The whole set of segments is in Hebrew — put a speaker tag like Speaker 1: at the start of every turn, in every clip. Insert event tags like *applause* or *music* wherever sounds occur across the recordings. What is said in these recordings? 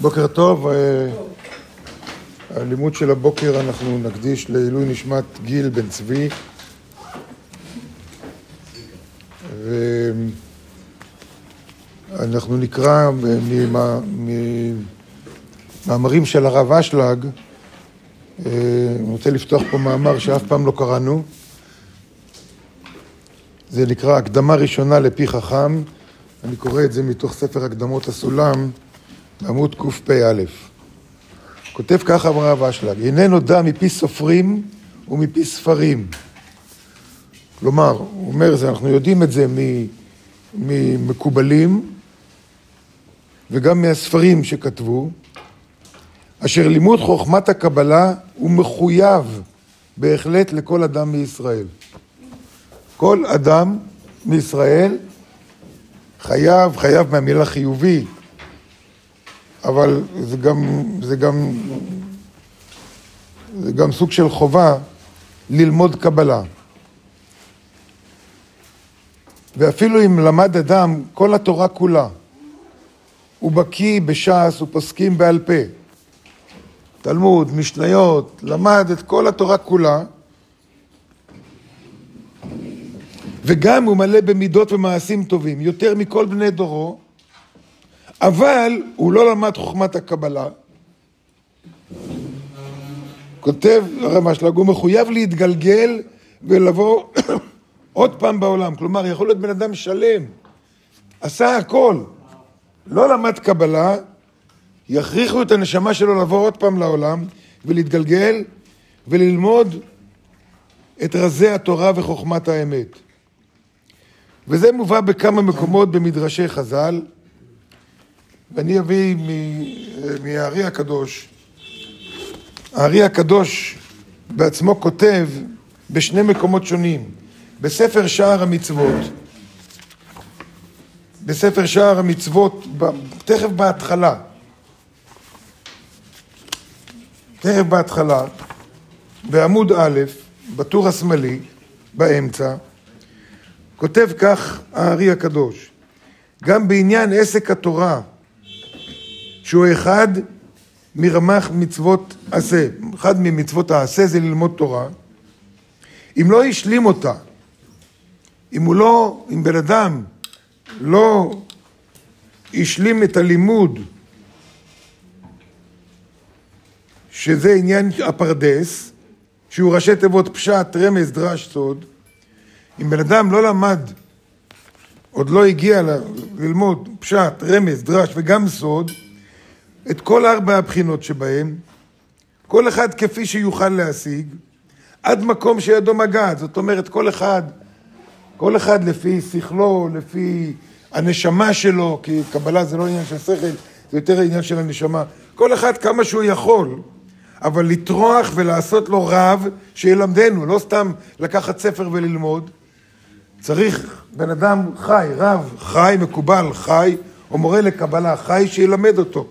Speaker 1: בוקר טוב, אה, הלימוד של הבוקר אנחנו נקדיש לעילוי נשמת גיל בן צבי. ואנחנו נקרא ממאמרים של הרב אשלג, אה, אני רוצה לפתוח פה מאמר שאף פעם לא קראנו, זה נקרא הקדמה ראשונה לפי חכם, אני קורא את זה מתוך ספר הקדמות הסולם בעמוד קפ"א. כותב ככה הרב אשלג, הנה נודע מפי סופרים ומפי ספרים. כלומר, הוא אומר, אנחנו יודעים את זה ממקובלים וגם מהספרים שכתבו, אשר לימוד חוכמת הקבלה הוא מחויב בהחלט לכל אדם מישראל. כל אדם מישראל חייב, חייב מהמילה חיובי, אבל זה גם, זה גם, זה גם סוג של חובה ללמוד קבלה. ואפילו אם למד אדם כל התורה כולה, הוא בקיא בש"ס ופוסקים בעל פה, תלמוד, משניות, למד את כל התורה כולה, וגם הוא מלא במידות ומעשים טובים, יותר מכל בני דורו, אבל הוא לא למד חוכמת הקבלה. כותב הרב אשלג, הוא מחויב להתגלגל ולבוא *coughs* עוד פעם בעולם. כלומר, יכול להיות בן אדם שלם, עשה הכל, לא למד קבלה, יכריחו את הנשמה שלו לבוא עוד פעם לעולם ולהתגלגל וללמוד את רזי התורה וחוכמת האמת. וזה מובא בכמה מקומות במדרשי חז"ל. ואני אביא מהארי הקדוש. הארי הקדוש בעצמו כותב בשני מקומות שונים. בספר שער המצוות, בספר שער המצוות, תכף בהתחלה, תכף בהתחלה, בעמוד א', בטור השמאלי, באמצע, כותב כך הארי הקדוש, גם בעניין עסק התורה, שהוא אחד מרמ"ח מצוות עשה, אחד ממצוות העשה זה ללמוד תורה, אם לא השלים אותה, אם הוא לא, אם בן אדם לא השלים את הלימוד, שזה עניין הפרדס, שהוא ראשי תיבות פשט, רמז, דרש, סוד, אם בן אדם לא למד, עוד לא הגיע ללמוד פשט, רמז, דרש וגם סוד, את כל ארבע הבחינות שבהם, כל אחד כפי שיוכל להשיג, עד מקום שידו מגעת. זאת אומרת, כל אחד, כל אחד לפי שכלו, לפי הנשמה שלו, כי קבלה זה לא עניין של שכל, זה יותר עניין של הנשמה. כל אחד כמה שהוא יכול, אבל לטרוח ולעשות לו רב שילמדנו, לא סתם לקחת ספר וללמוד. צריך בן אדם חי, רב, חי, מקובל, חי, או מורה לקבלה, חי, שילמד אותו.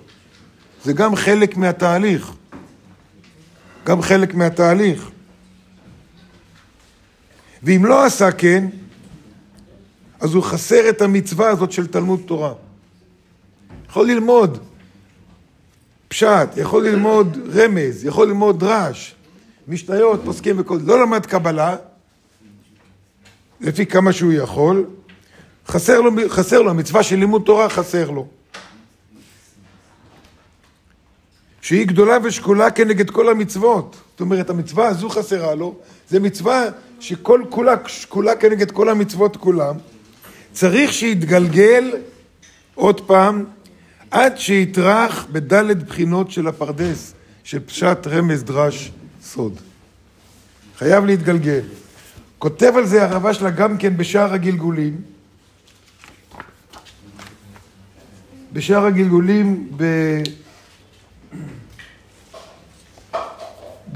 Speaker 1: זה גם חלק מהתהליך. גם חלק מהתהליך. ואם לא עשה כן, אז הוא חסר את המצווה הזאת של תלמוד תורה. יכול ללמוד פשט, יכול ללמוד רמז, יכול ללמוד דרש, משניות, פוסקים וכל זה. לא למד קבלה, לפי כמה שהוא יכול, חסר לו, חסר לו, המצווה של לימוד תורה חסר לו. שהיא גדולה ושקולה כנגד כל המצוות. זאת אומרת, המצווה הזו חסרה לו, זו מצווה שכל כולה שקולה כנגד כל המצוות כולם. צריך שיתגלגל עוד פעם עד שיטרח בדלת בחינות של הפרדס, של פשט רמז דרש סוד. חייב להתגלגל. כותב על זה הרבה שלה גם כן בשער הגלגולים. בשער הגלגולים ב...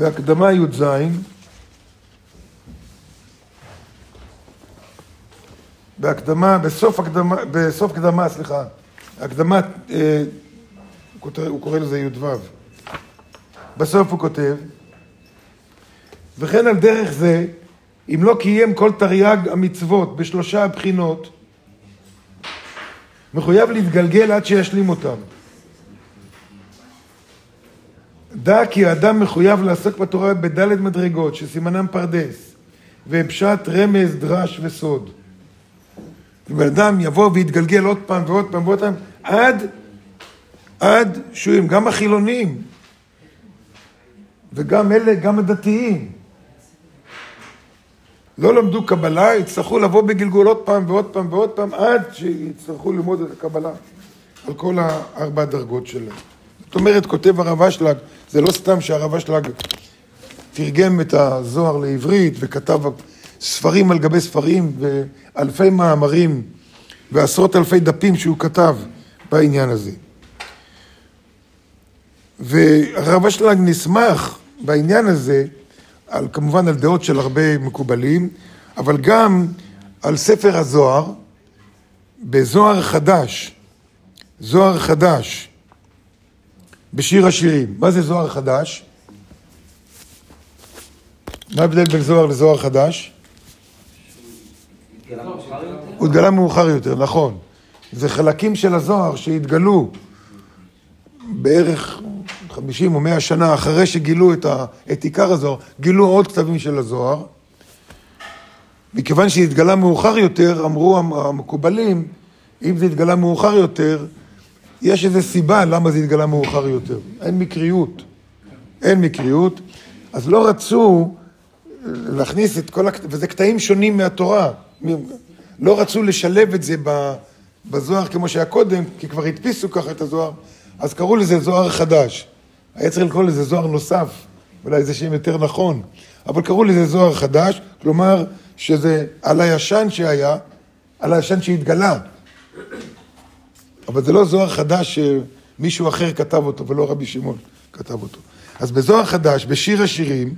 Speaker 1: בהקדמה י"ז, בהקדמה, בסוף הקדמה, בסוף הקדמה, סליחה, הקדמה, אה, הוא, כותב, הוא קורא לזה י"ו, בסוף הוא כותב, וכן על דרך זה, אם לא קיים כל תרי"ג המצוות בשלושה הבחינות, מחויב להתגלגל עד שישלים אותם. דע כי האדם מחויב לעסוק בתורה בדלת מדרגות, שסימנם פרדס, ופשט רמז, דרש וסוד. ובן אדם יבוא ויתגלגל עוד פעם ועוד פעם ועוד פעם, עד, עד שהוא גם החילונים, וגם אלה, גם הדתיים. לא למדו קבלה, יצטרכו לבוא בגלגול עוד פעם ועוד פעם ועוד פעם, עד שיצטרכו ללמוד את הקבלה על כל הארבע דרגות שלהם. זאת אומרת, כותב הרב אשלג, זה לא סתם שהרב אשלג תרגם את הזוהר לעברית וכתב ספרים על גבי ספרים ואלפי מאמרים ועשרות אלפי דפים שהוא כתב בעניין הזה. והרב אשלג נסמך בעניין הזה, על, כמובן על דעות של הרבה מקובלים, אבל גם על ספר הזוהר, בזוהר חדש, זוהר חדש, בשיר השירים. מה זה זוהר חדש? מה ההבדל בין זוהר לזוהר חדש? הוא התגלה מאוחר יותר, נכון. זה חלקים של הזוהר שהתגלו בערך 50 או 100 שנה אחרי שגילו את, ה, את עיקר הזוהר, גילו עוד כתבים של הזוהר. מכיוון שהתגלה מאוחר יותר, אמרו המקובלים, אם זה התגלה מאוחר יותר, יש איזו סיבה למה זה התגלה מאוחר יותר. אין מקריות. אין מקריות. אז לא רצו להכניס את כל הקטעים, וזה קטעים שונים מהתורה. לא רצו לשלב את זה בזוהר כמו שהיה קודם, כי כבר הדפיסו ככה את הזוהר, אז קראו לזה זוהר חדש. היה צריך לקרוא לזה זוהר נוסף, אולי זה שם יותר נכון, אבל קראו לזה זוהר חדש, כלומר שזה על הישן שהיה, על הישן שהתגלה. אבל זה לא זוהר חדש שמישהו אחר כתב אותו, ולא רבי שמעון כתב אותו. אז בזוהר חדש, בשיר השירים,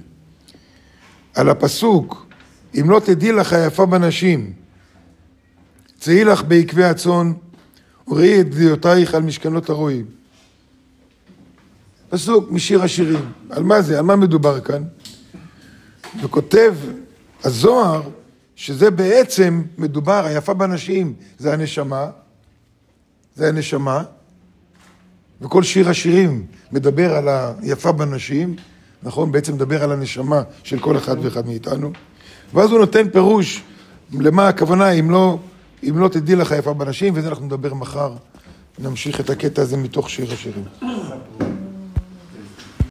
Speaker 1: על הפסוק, אם לא תדעי לך היפה בנשים, צאי לך בעקבי הצאן, וראי את בדיותייך על משכנות הרועים. פסוק משיר השירים. על מה זה? על מה מדובר כאן? וכותב הזוהר, שזה בעצם מדובר, היפה בנשים זה הנשמה, זה הנשמה, וכל שיר השירים מדבר על היפה בנשים, נכון? בעצם מדבר על הנשמה של כל אחד ואחד מאיתנו. ואז הוא נותן פירוש למה הכוונה אם לא, אם לא תדעי לך יפה בנשים, וזה אנחנו נדבר מחר. נמשיך את הקטע הזה מתוך שיר השירים.